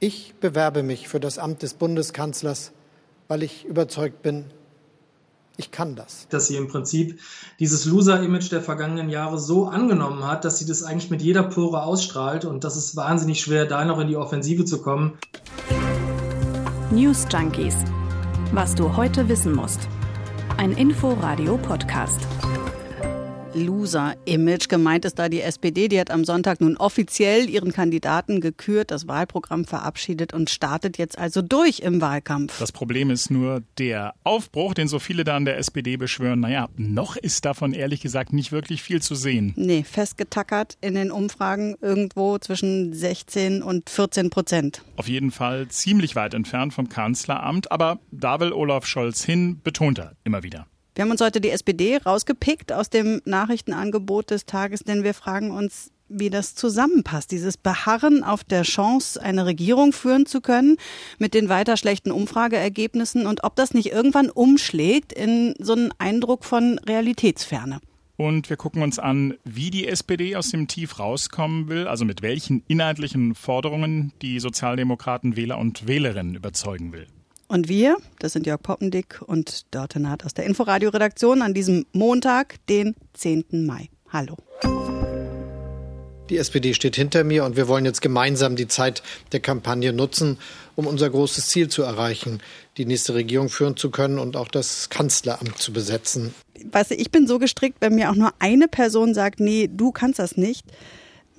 Ich bewerbe mich für das Amt des Bundeskanzlers, weil ich überzeugt bin, ich kann das. Dass sie im Prinzip dieses Loser-Image der vergangenen Jahre so angenommen hat, dass sie das eigentlich mit jeder Pore ausstrahlt und das ist wahnsinnig schwer, da noch in die Offensive zu kommen. News Junkies. Was du heute wissen musst. Ein Info-Radio-Podcast. Loser-Image. Gemeint ist da die SPD. Die hat am Sonntag nun offiziell ihren Kandidaten gekürt, das Wahlprogramm verabschiedet und startet jetzt also durch im Wahlkampf. Das Problem ist nur der Aufbruch, den so viele da an der SPD beschwören. Naja, noch ist davon ehrlich gesagt nicht wirklich viel zu sehen. Nee, festgetackert in den Umfragen irgendwo zwischen 16 und 14 Prozent. Auf jeden Fall ziemlich weit entfernt vom Kanzleramt. Aber da will Olaf Scholz hin, betont er immer wieder. Wir haben uns heute die SPD rausgepickt aus dem Nachrichtenangebot des Tages, denn wir fragen uns, wie das zusammenpasst. Dieses Beharren auf der Chance, eine Regierung führen zu können mit den weiter schlechten Umfrageergebnissen und ob das nicht irgendwann umschlägt in so einen Eindruck von Realitätsferne. Und wir gucken uns an, wie die SPD aus dem Tief rauskommen will, also mit welchen inhaltlichen Forderungen die Sozialdemokraten Wähler und Wählerinnen überzeugen will. Und wir, das sind Jörg Poppendick und Dörte Naht aus der Inforadio-Redaktion an diesem Montag, den 10. Mai. Hallo. Die SPD steht hinter mir und wir wollen jetzt gemeinsam die Zeit der Kampagne nutzen, um unser großes Ziel zu erreichen, die nächste Regierung führen zu können und auch das Kanzleramt zu besetzen. Weißt du, ich bin so gestrickt, wenn mir auch nur eine Person sagt, nee, du kannst das nicht,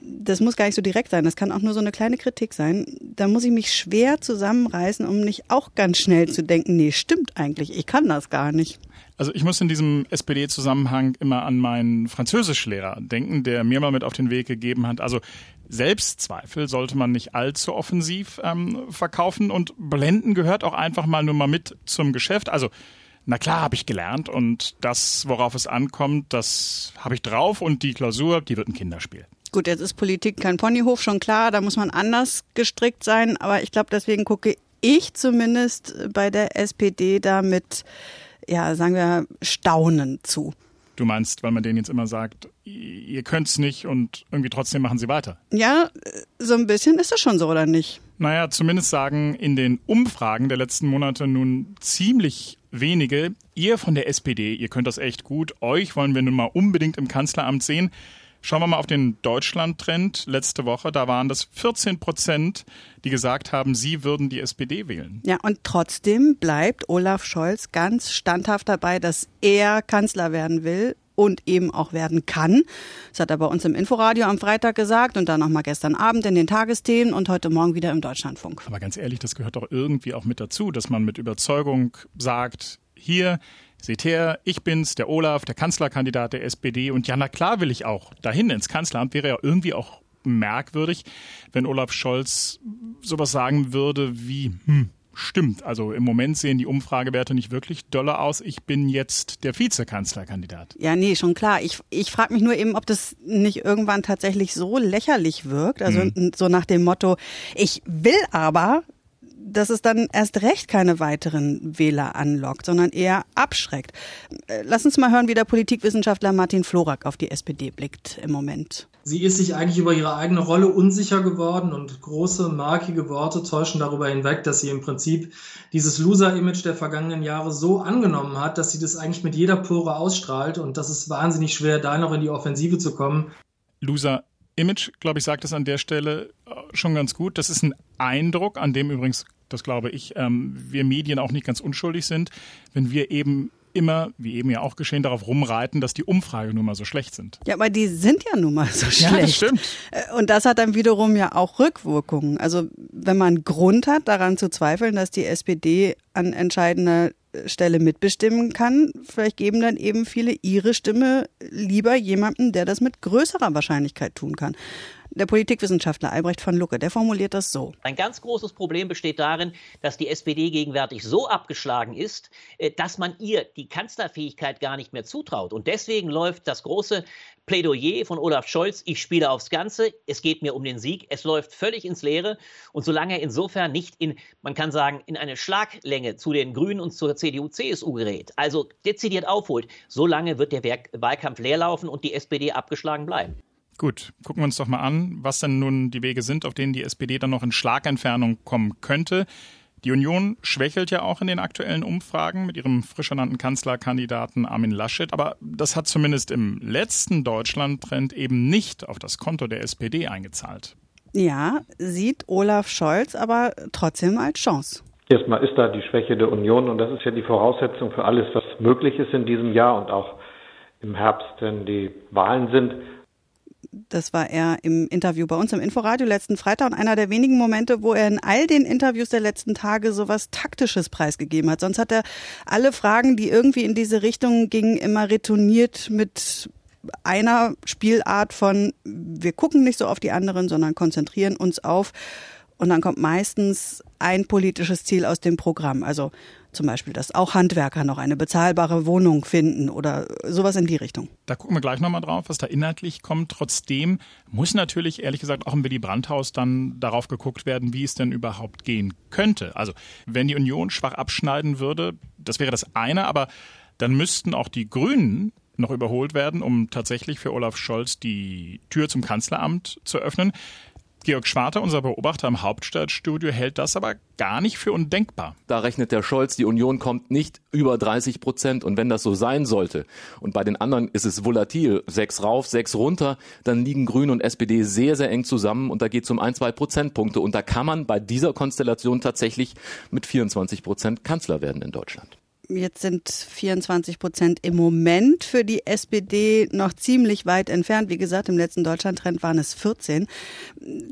das muss gar nicht so direkt sein, das kann auch nur so eine kleine Kritik sein. Da muss ich mich schwer zusammenreißen, um nicht auch ganz schnell zu denken, nee, stimmt eigentlich, ich kann das gar nicht. Also ich muss in diesem SPD-Zusammenhang immer an meinen Französischlehrer denken, der mir mal mit auf den Weg gegeben hat. Also Selbstzweifel sollte man nicht allzu offensiv ähm, verkaufen und blenden gehört auch einfach mal nur mal mit zum Geschäft. Also na klar habe ich gelernt und das, worauf es ankommt, das habe ich drauf und die Klausur, die wird ein Kinderspiel. Gut, jetzt ist Politik kein Ponyhof, schon klar, da muss man anders gestrickt sein, aber ich glaube, deswegen gucke ich zumindest bei der SPD da mit, ja, sagen wir, Staunen zu. Du meinst, weil man denen jetzt immer sagt, ihr könnt's nicht und irgendwie trotzdem machen sie weiter? Ja, so ein bisschen ist das schon so, oder nicht? Naja, zumindest sagen in den Umfragen der letzten Monate nun ziemlich wenige, ihr von der SPD, ihr könnt das echt gut, euch wollen wir nun mal unbedingt im Kanzleramt sehen. Schauen wir mal auf den Deutschland-Trend letzte Woche. Da waren das 14 Prozent, die gesagt haben, sie würden die SPD wählen. Ja, und trotzdem bleibt Olaf Scholz ganz standhaft dabei, dass er Kanzler werden will und eben auch werden kann. Das hat er bei uns im Inforadio am Freitag gesagt und dann nochmal gestern Abend in den Tagesthemen und heute Morgen wieder im Deutschlandfunk. Aber ganz ehrlich, das gehört doch irgendwie auch mit dazu, dass man mit Überzeugung sagt, hier, Seht her, ich bin's, der Olaf, der Kanzlerkandidat der SPD und ja, na klar will ich auch dahin ins Kanzleramt. Wäre ja irgendwie auch merkwürdig, wenn Olaf Scholz sowas sagen würde wie, hm, stimmt, also im Moment sehen die Umfragewerte nicht wirklich doller aus. Ich bin jetzt der Vizekanzlerkandidat. Ja, nee, schon klar. Ich, ich frage mich nur eben, ob das nicht irgendwann tatsächlich so lächerlich wirkt. Also mhm. so nach dem Motto, ich will aber, dass es dann erst recht keine weiteren Wähler anlockt, sondern eher abschreckt. Äh, lass uns mal hören, wie der Politikwissenschaftler Martin Florak auf die SPD blickt im Moment. Sie ist sich eigentlich über ihre eigene Rolle unsicher geworden und große, markige Worte täuschen darüber hinweg, dass sie im Prinzip dieses Loser-Image der vergangenen Jahre so angenommen hat, dass sie das eigentlich mit jeder Pore ausstrahlt und das ist wahnsinnig schwer, da noch in die Offensive zu kommen. Loser Image, glaube ich, sagt es an der Stelle äh, schon ganz gut. Das ist ein Eindruck, an dem übrigens, das glaube ich, ähm, wir Medien auch nicht ganz unschuldig sind, wenn wir eben immer, wie eben ja auch geschehen, darauf rumreiten, dass die Umfrage nun mal so schlecht sind. Ja, aber die sind ja nun mal so schlecht. Ja, das stimmt. Äh, und das hat dann wiederum ja auch Rückwirkungen. Also wenn man Grund hat, daran zu zweifeln, dass die SPD an entscheidender Stelle mitbestimmen kann, vielleicht geben dann eben viele ihre Stimme lieber jemandem, der das mit größerer Wahrscheinlichkeit tun kann. Der Politikwissenschaftler Albrecht von Lucke, der formuliert das so. Ein ganz großes Problem besteht darin, dass die SPD gegenwärtig so abgeschlagen ist, äh, dass man ihr die Kanzlerfähigkeit gar nicht mehr zutraut. Und deswegen läuft das große Plädoyer von Olaf Scholz, ich spiele aufs Ganze, es geht mir um den Sieg, es läuft völlig ins Leere. Und solange er insofern nicht in, man kann sagen, in eine Schlaglänge zu den Grünen und zur CDU-CSU gerät, also dezidiert aufholt, solange wird der Wahlkampf leerlaufen und die SPD abgeschlagen bleiben. Gut, gucken wir uns doch mal an, was denn nun die Wege sind, auf denen die SPD dann noch in Schlagentfernung kommen könnte. Die Union schwächelt ja auch in den aktuellen Umfragen mit ihrem frisch ernannten Kanzlerkandidaten Armin Laschet. Aber das hat zumindest im letzten Deutschland-Trend eben nicht auf das Konto der SPD eingezahlt. Ja, sieht Olaf Scholz aber trotzdem als Chance. Erstmal ist da die Schwäche der Union und das ist ja die Voraussetzung für alles, was möglich ist in diesem Jahr und auch im Herbst, wenn die Wahlen sind. Das war er im Interview bei uns im Inforadio letzten Freitag und einer der wenigen Momente, wo er in all den Interviews der letzten Tage sowas Taktisches preisgegeben hat. Sonst hat er alle Fragen, die irgendwie in diese Richtung gingen, immer retourniert mit einer Spielart von wir gucken nicht so auf die anderen, sondern konzentrieren uns auf und dann kommt meistens ein politisches Ziel aus dem Programm. Also zum Beispiel, dass auch Handwerker noch eine bezahlbare Wohnung finden oder sowas in die Richtung. Da gucken wir gleich nochmal drauf, was da inhaltlich kommt. Trotzdem muss natürlich, ehrlich gesagt, auch im Willy Brandt-Haus dann darauf geguckt werden, wie es denn überhaupt gehen könnte. Also, wenn die Union schwach abschneiden würde, das wäre das eine, aber dann müssten auch die Grünen noch überholt werden, um tatsächlich für Olaf Scholz die Tür zum Kanzleramt zu öffnen. Georg Schwarte, unser Beobachter im Hauptstadtstudio, hält das aber gar nicht für undenkbar. Da rechnet der Scholz, die Union kommt nicht über 30 Prozent. Und wenn das so sein sollte, und bei den anderen ist es volatil, sechs rauf, sechs runter, dann liegen Grüne und SPD sehr, sehr eng zusammen und da geht es um ein, zwei Prozentpunkte. Und da kann man bei dieser Konstellation tatsächlich mit 24 Prozent Kanzler werden in Deutschland. Jetzt sind 24 Prozent im Moment für die SPD noch ziemlich weit entfernt. Wie gesagt, im letzten Deutschland-Trend waren es 14.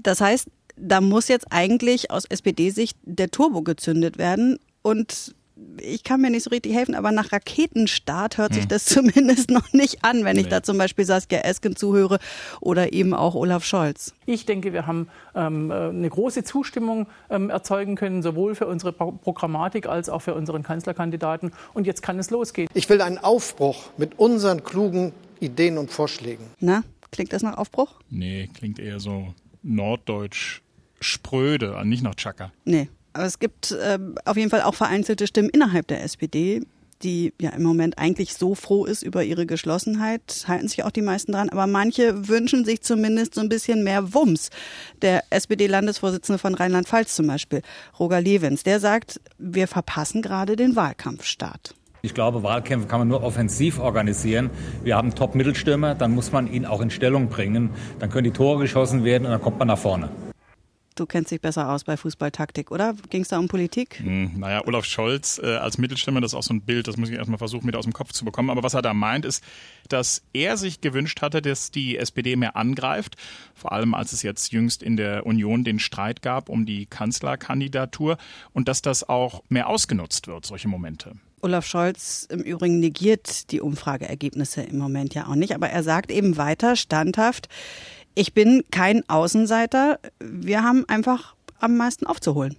Das heißt, da muss jetzt eigentlich aus SPD-Sicht der Turbo gezündet werden. Und ich kann mir nicht so richtig helfen, aber nach Raketenstart hört sich hm. das zumindest noch nicht an, wenn nee. ich da zum Beispiel Saskia Esken zuhöre oder eben auch Olaf Scholz. Ich denke, wir haben ähm, äh, eine große Zustimmung ähm, erzeugen können, sowohl für unsere Programmatik als auch für unseren Kanzlerkandidaten. Und jetzt kann es losgehen. Ich will einen Aufbruch mit unseren klugen Ideen und Vorschlägen. Na, klingt das nach Aufbruch? Nee, klingt eher so norddeutsch spröde, nicht nach Chaka. Nee. Aber es gibt äh, auf jeden Fall auch vereinzelte Stimmen innerhalb der SPD, die ja im Moment eigentlich so froh ist über ihre Geschlossenheit, halten sich auch die meisten dran. Aber manche wünschen sich zumindest so ein bisschen mehr Wumms. Der SPD-Landesvorsitzende von Rheinland-Pfalz zum Beispiel, Roger Lewins, der sagt, wir verpassen gerade den Wahlkampfstart. Ich glaube, Wahlkämpfe kann man nur offensiv organisieren. Wir haben Top-Mittelstürmer, dann muss man ihn auch in Stellung bringen. Dann können die Tore geschossen werden und dann kommt man nach vorne. Du kennst dich besser aus bei Fußballtaktik, oder? Ging es da um Politik? Hm, naja, Olaf Scholz äh, als Mittelstimme, das ist auch so ein Bild, das muss ich erstmal versuchen, wieder aus dem Kopf zu bekommen. Aber was er da meint, ist, dass er sich gewünscht hatte, dass die SPD mehr angreift. Vor allem, als es jetzt jüngst in der Union den Streit gab um die Kanzlerkandidatur und dass das auch mehr ausgenutzt wird, solche Momente. Olaf Scholz im Übrigen negiert die Umfrageergebnisse im Moment ja auch nicht, aber er sagt eben weiter standhaft, ich bin kein Außenseiter. Wir haben einfach am meisten aufzuholen.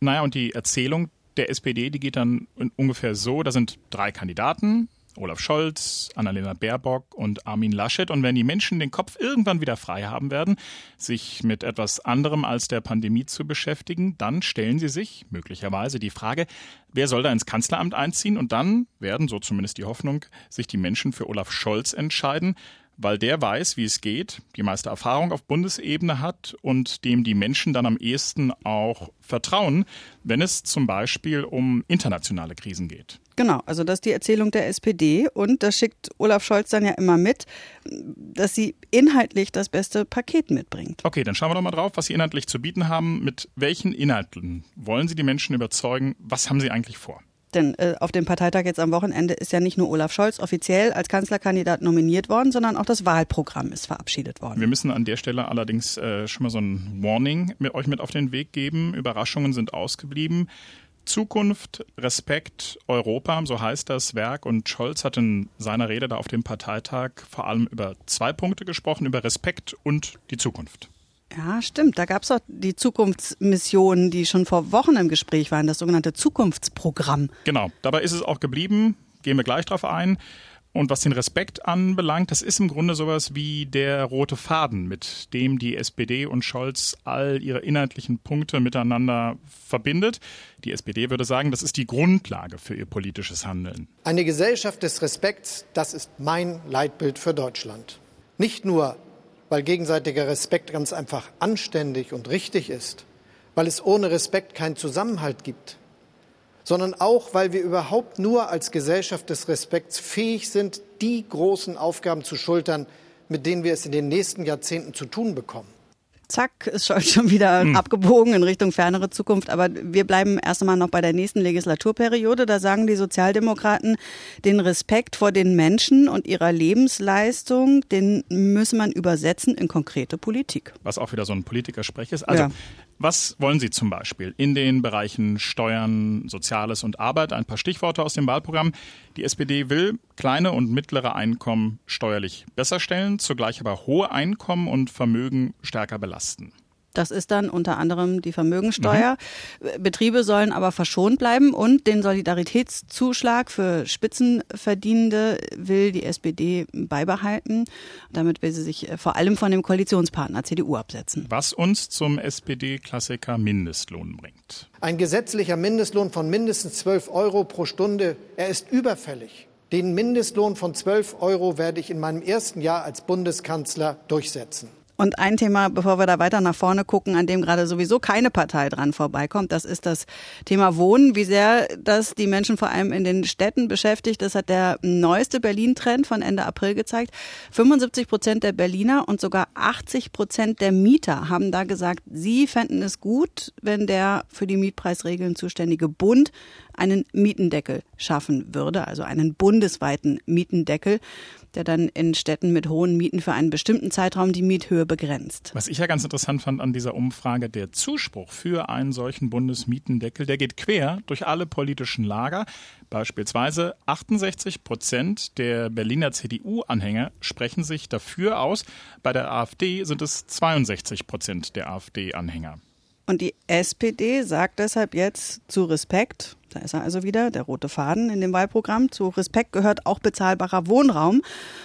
Naja, und die Erzählung der SPD, die geht dann ungefähr so, da sind drei Kandidaten, Olaf Scholz, Annalena Baerbock und Armin Laschet. Und wenn die Menschen den Kopf irgendwann wieder frei haben werden, sich mit etwas anderem als der Pandemie zu beschäftigen, dann stellen sie sich möglicherweise die Frage, wer soll da ins Kanzleramt einziehen? Und dann werden, so zumindest die Hoffnung, sich die Menschen für Olaf Scholz entscheiden weil der weiß, wie es geht, die meiste Erfahrung auf Bundesebene hat und dem die Menschen dann am ehesten auch vertrauen, wenn es zum Beispiel um internationale Krisen geht. Genau, also das ist die Erzählung der SPD und das schickt Olaf Scholz dann ja immer mit, dass sie inhaltlich das beste Paket mitbringt. Okay, dann schauen wir doch mal drauf, was Sie inhaltlich zu bieten haben. Mit welchen Inhalten wollen Sie die Menschen überzeugen? Was haben Sie eigentlich vor? Denn äh, auf dem Parteitag jetzt am Wochenende ist ja nicht nur Olaf Scholz offiziell als Kanzlerkandidat nominiert worden, sondern auch das Wahlprogramm ist verabschiedet worden. Wir müssen an der Stelle allerdings äh, schon mal so ein Warning mit euch mit auf den Weg geben. Überraschungen sind ausgeblieben. Zukunft, Respekt, Europa, so heißt das Werk. Und Scholz hat in seiner Rede da auf dem Parteitag vor allem über zwei Punkte gesprochen, über Respekt und die Zukunft. Ja, stimmt. Da gab es auch die Zukunftsmissionen, die schon vor Wochen im Gespräch waren, das sogenannte Zukunftsprogramm. Genau, dabei ist es auch geblieben. Gehen wir gleich drauf ein. Und was den Respekt anbelangt, das ist im Grunde sowas wie der rote Faden, mit dem die SPD und Scholz all ihre inhaltlichen Punkte miteinander verbindet. Die SPD würde sagen, das ist die Grundlage für ihr politisches Handeln. Eine Gesellschaft des Respekts, das ist mein Leitbild für Deutschland. Nicht nur weil gegenseitiger Respekt ganz einfach anständig und richtig ist, weil es ohne Respekt keinen Zusammenhalt gibt, sondern auch, weil wir überhaupt nur als Gesellschaft des Respekts fähig sind, die großen Aufgaben zu schultern, mit denen wir es in den nächsten Jahrzehnten zu tun bekommen zack, ist schon wieder hm. abgebogen in Richtung fernere Zukunft. Aber wir bleiben erst einmal noch bei der nächsten Legislaturperiode. Da sagen die Sozialdemokraten, den Respekt vor den Menschen und ihrer Lebensleistung, den müsse man übersetzen in konkrete Politik. Was auch wieder so ein Politikersprech ist. Also ja. Was wollen Sie zum Beispiel in den Bereichen Steuern, Soziales und Arbeit? Ein paar Stichworte aus dem Wahlprogramm. Die SPD will kleine und mittlere Einkommen steuerlich besser stellen, zugleich aber hohe Einkommen und Vermögen stärker belasten. Das ist dann unter anderem die Vermögensteuer. Mhm. Betriebe sollen aber verschont bleiben und den Solidaritätszuschlag für Spitzenverdienende will die SPD beibehalten. Damit will sie sich äh, vor allem von dem Koalitionspartner CDU absetzen. Was uns zum SPD-Klassiker Mindestlohn bringt. Ein gesetzlicher Mindestlohn von mindestens 12 Euro pro Stunde, er ist überfällig. Den Mindestlohn von 12 Euro werde ich in meinem ersten Jahr als Bundeskanzler durchsetzen. Und ein Thema, bevor wir da weiter nach vorne gucken, an dem gerade sowieso keine Partei dran vorbeikommt, das ist das Thema Wohnen. Wie sehr das die Menschen vor allem in den Städten beschäftigt, das hat der neueste Berlin-Trend von Ende April gezeigt. 75 Prozent der Berliner und sogar 80 Prozent der Mieter haben da gesagt, sie fänden es gut, wenn der für die Mietpreisregeln zuständige Bund einen Mietendeckel schaffen würde, also einen bundesweiten Mietendeckel der dann in Städten mit hohen Mieten für einen bestimmten Zeitraum die Miethöhe begrenzt. Was ich ja ganz interessant fand an dieser Umfrage, der Zuspruch für einen solchen Bundesmietendeckel, der geht quer durch alle politischen Lager. Beispielsweise 68 Prozent der Berliner CDU-Anhänger sprechen sich dafür aus. Bei der AfD sind es 62 Prozent der AfD-Anhänger. Und die SPD sagt deshalb jetzt zu Respekt, da ist er also wieder, der rote Faden in dem Wahlprogramm. Zu Respekt gehört auch bezahlbarer Wohnraum.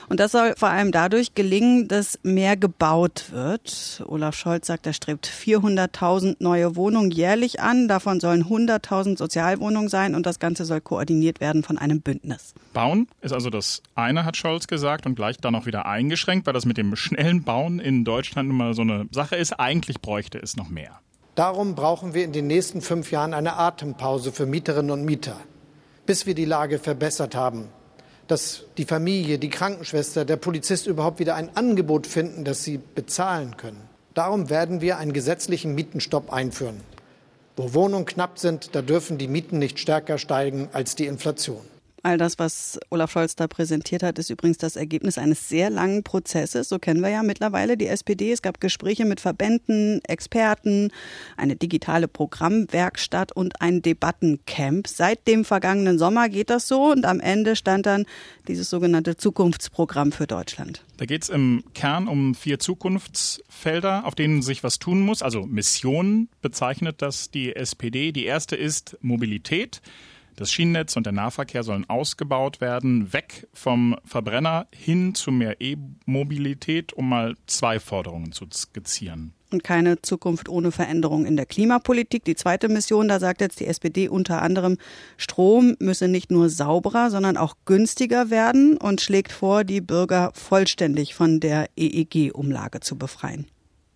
Und das soll vor allem dadurch gelingen, dass mehr gebaut wird. Olaf Scholz sagt, er strebt 400.000 neue Wohnungen jährlich an. Davon sollen 100.000 Sozialwohnungen sein und das Ganze soll koordiniert werden von einem Bündnis. Bauen ist also das eine, hat Scholz gesagt, und gleich dann auch wieder eingeschränkt, weil das mit dem schnellen Bauen in Deutschland nun mal so eine Sache ist. Eigentlich bräuchte es noch mehr. Darum brauchen wir in den nächsten fünf Jahren eine Atempause für Mieterinnen und Mieter, bis wir die Lage verbessert haben, dass die Familie, die Krankenschwester, der Polizist überhaupt wieder ein Angebot finden, das sie bezahlen können. Darum werden wir einen gesetzlichen Mietenstopp einführen. Wo Wohnungen knapp sind, da dürfen die Mieten nicht stärker steigen als die Inflation. All das, was Olaf Scholz da präsentiert hat, ist übrigens das Ergebnis eines sehr langen Prozesses. So kennen wir ja mittlerweile die SPD. Es gab Gespräche mit Verbänden, Experten, eine digitale Programmwerkstatt und ein Debattencamp. Seit dem vergangenen Sommer geht das so und am Ende stand dann dieses sogenannte Zukunftsprogramm für Deutschland. Da geht es im Kern um vier Zukunftsfelder, auf denen sich was tun muss. Also Missionen bezeichnet das die SPD. Die erste ist Mobilität. Das Schienennetz und der Nahverkehr sollen ausgebaut werden, weg vom Verbrenner hin zu mehr E-Mobilität, um mal zwei Forderungen zu skizzieren. Und keine Zukunft ohne Veränderung in der Klimapolitik. Die zweite Mission, da sagt jetzt die SPD unter anderem, Strom müsse nicht nur sauberer, sondern auch günstiger werden und schlägt vor, die Bürger vollständig von der EEG-Umlage zu befreien.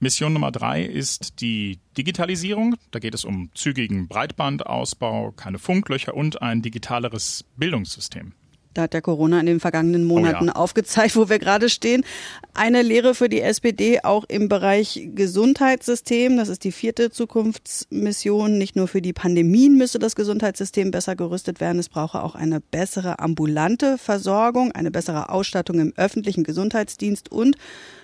Mission Nummer drei ist die Digitalisierung. Da geht es um zügigen Breitbandausbau, keine Funklöcher und ein digitaleres Bildungssystem. Da hat der Corona in den vergangenen Monaten oh ja. aufgezeigt, wo wir gerade stehen. Eine Lehre für die SPD auch im Bereich Gesundheitssystem. Das ist die vierte Zukunftsmission. Nicht nur für die Pandemien müsste das Gesundheitssystem besser gerüstet werden. Es brauche auch eine bessere ambulante Versorgung, eine bessere Ausstattung im öffentlichen Gesundheitsdienst und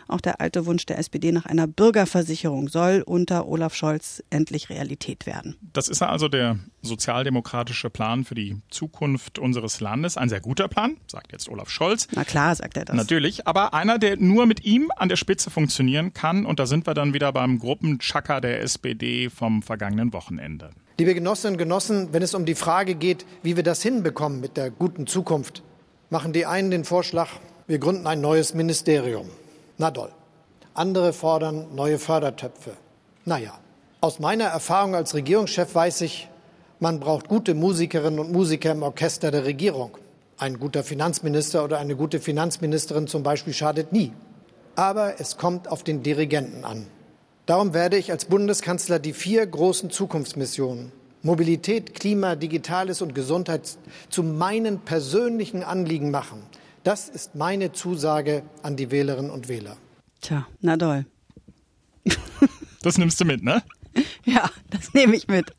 auch der alte Wunsch der SPD nach einer Bürgerversicherung soll unter Olaf Scholz endlich Realität werden. Das ist also der sozialdemokratische Plan für die Zukunft unseres Landes. Ein sehr guter Plan, sagt jetzt Olaf Scholz. Na klar, sagt er das. Natürlich, aber einer, der nur mit ihm an der Spitze funktionieren kann. Und da sind wir dann wieder beim Gruppenchacker der SPD vom vergangenen Wochenende. Liebe Genossinnen und Genossen, wenn es um die Frage geht, wie wir das hinbekommen mit der guten Zukunft, machen die einen den Vorschlag, wir gründen ein neues Ministerium. Na doll. Andere fordern neue Fördertöpfe. Naja, aus meiner Erfahrung als Regierungschef weiß ich, man braucht gute Musikerinnen und Musiker im Orchester der Regierung. Ein guter Finanzminister oder eine gute Finanzministerin zum Beispiel schadet nie. Aber es kommt auf den Dirigenten an. Darum werde ich als Bundeskanzler die vier großen Zukunftsmissionen Mobilität, Klima, Digitales und Gesundheit zu meinen persönlichen Anliegen machen. Das ist meine Zusage an die Wählerinnen und Wähler. Tja, na doll. Das nimmst du mit, ne? Ja, das nehme ich mit.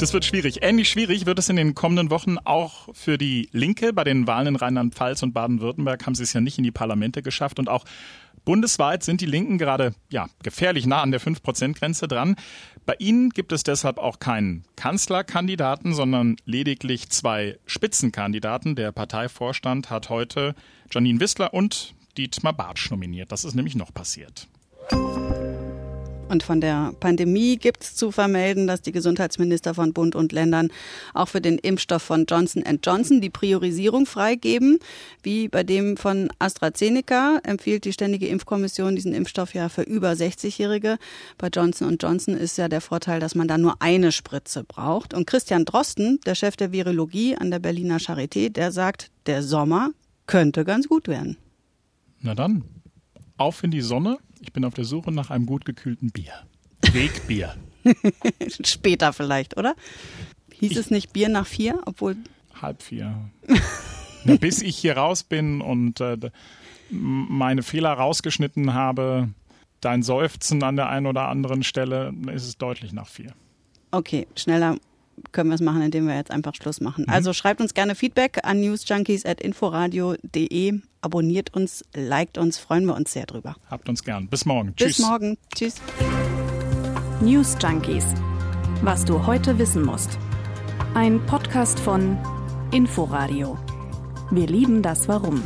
Das wird schwierig. Ähnlich schwierig wird es in den kommenden Wochen auch für die Linke. Bei den Wahlen in Rheinland-Pfalz und Baden-Württemberg haben sie es ja nicht in die Parlamente geschafft. Und auch bundesweit sind die Linken gerade ja, gefährlich nah an der 5-Prozent-Grenze dran. Bei ihnen gibt es deshalb auch keinen Kanzlerkandidaten, sondern lediglich zwei Spitzenkandidaten. Der Parteivorstand hat heute Janine Wissler und Dietmar Bartsch nominiert. Das ist nämlich noch passiert. Und von der Pandemie gibt es zu vermelden, dass die Gesundheitsminister von Bund und Ländern auch für den Impfstoff von Johnson Johnson die Priorisierung freigeben. Wie bei dem von AstraZeneca empfiehlt die Ständige Impfkommission diesen Impfstoff ja für über 60-Jährige. Bei Johnson Johnson ist ja der Vorteil, dass man da nur eine Spritze braucht. Und Christian Drosten, der Chef der Virologie an der Berliner Charité, der sagt, der Sommer könnte ganz gut werden. Na dann, auf in die Sonne. Ich bin auf der Suche nach einem gut gekühlten Bier. Wegbier. Später vielleicht, oder? Hieß ich, es nicht Bier nach vier, obwohl. Halb vier. Na, bis ich hier raus bin und äh, meine Fehler rausgeschnitten habe, dein Seufzen an der einen oder anderen Stelle, ist es deutlich nach vier. Okay, schneller können wir es machen, indem wir jetzt einfach Schluss machen. Mhm. Also schreibt uns gerne Feedback an newsjunkies.inforadio.de. Abonniert uns, liked uns, freuen wir uns sehr drüber. Habt uns gern. Bis morgen. Bis Tschüss. morgen. Tschüss. News Junkies. Was du heute wissen musst. Ein Podcast von Inforadio. Wir lieben das Warum.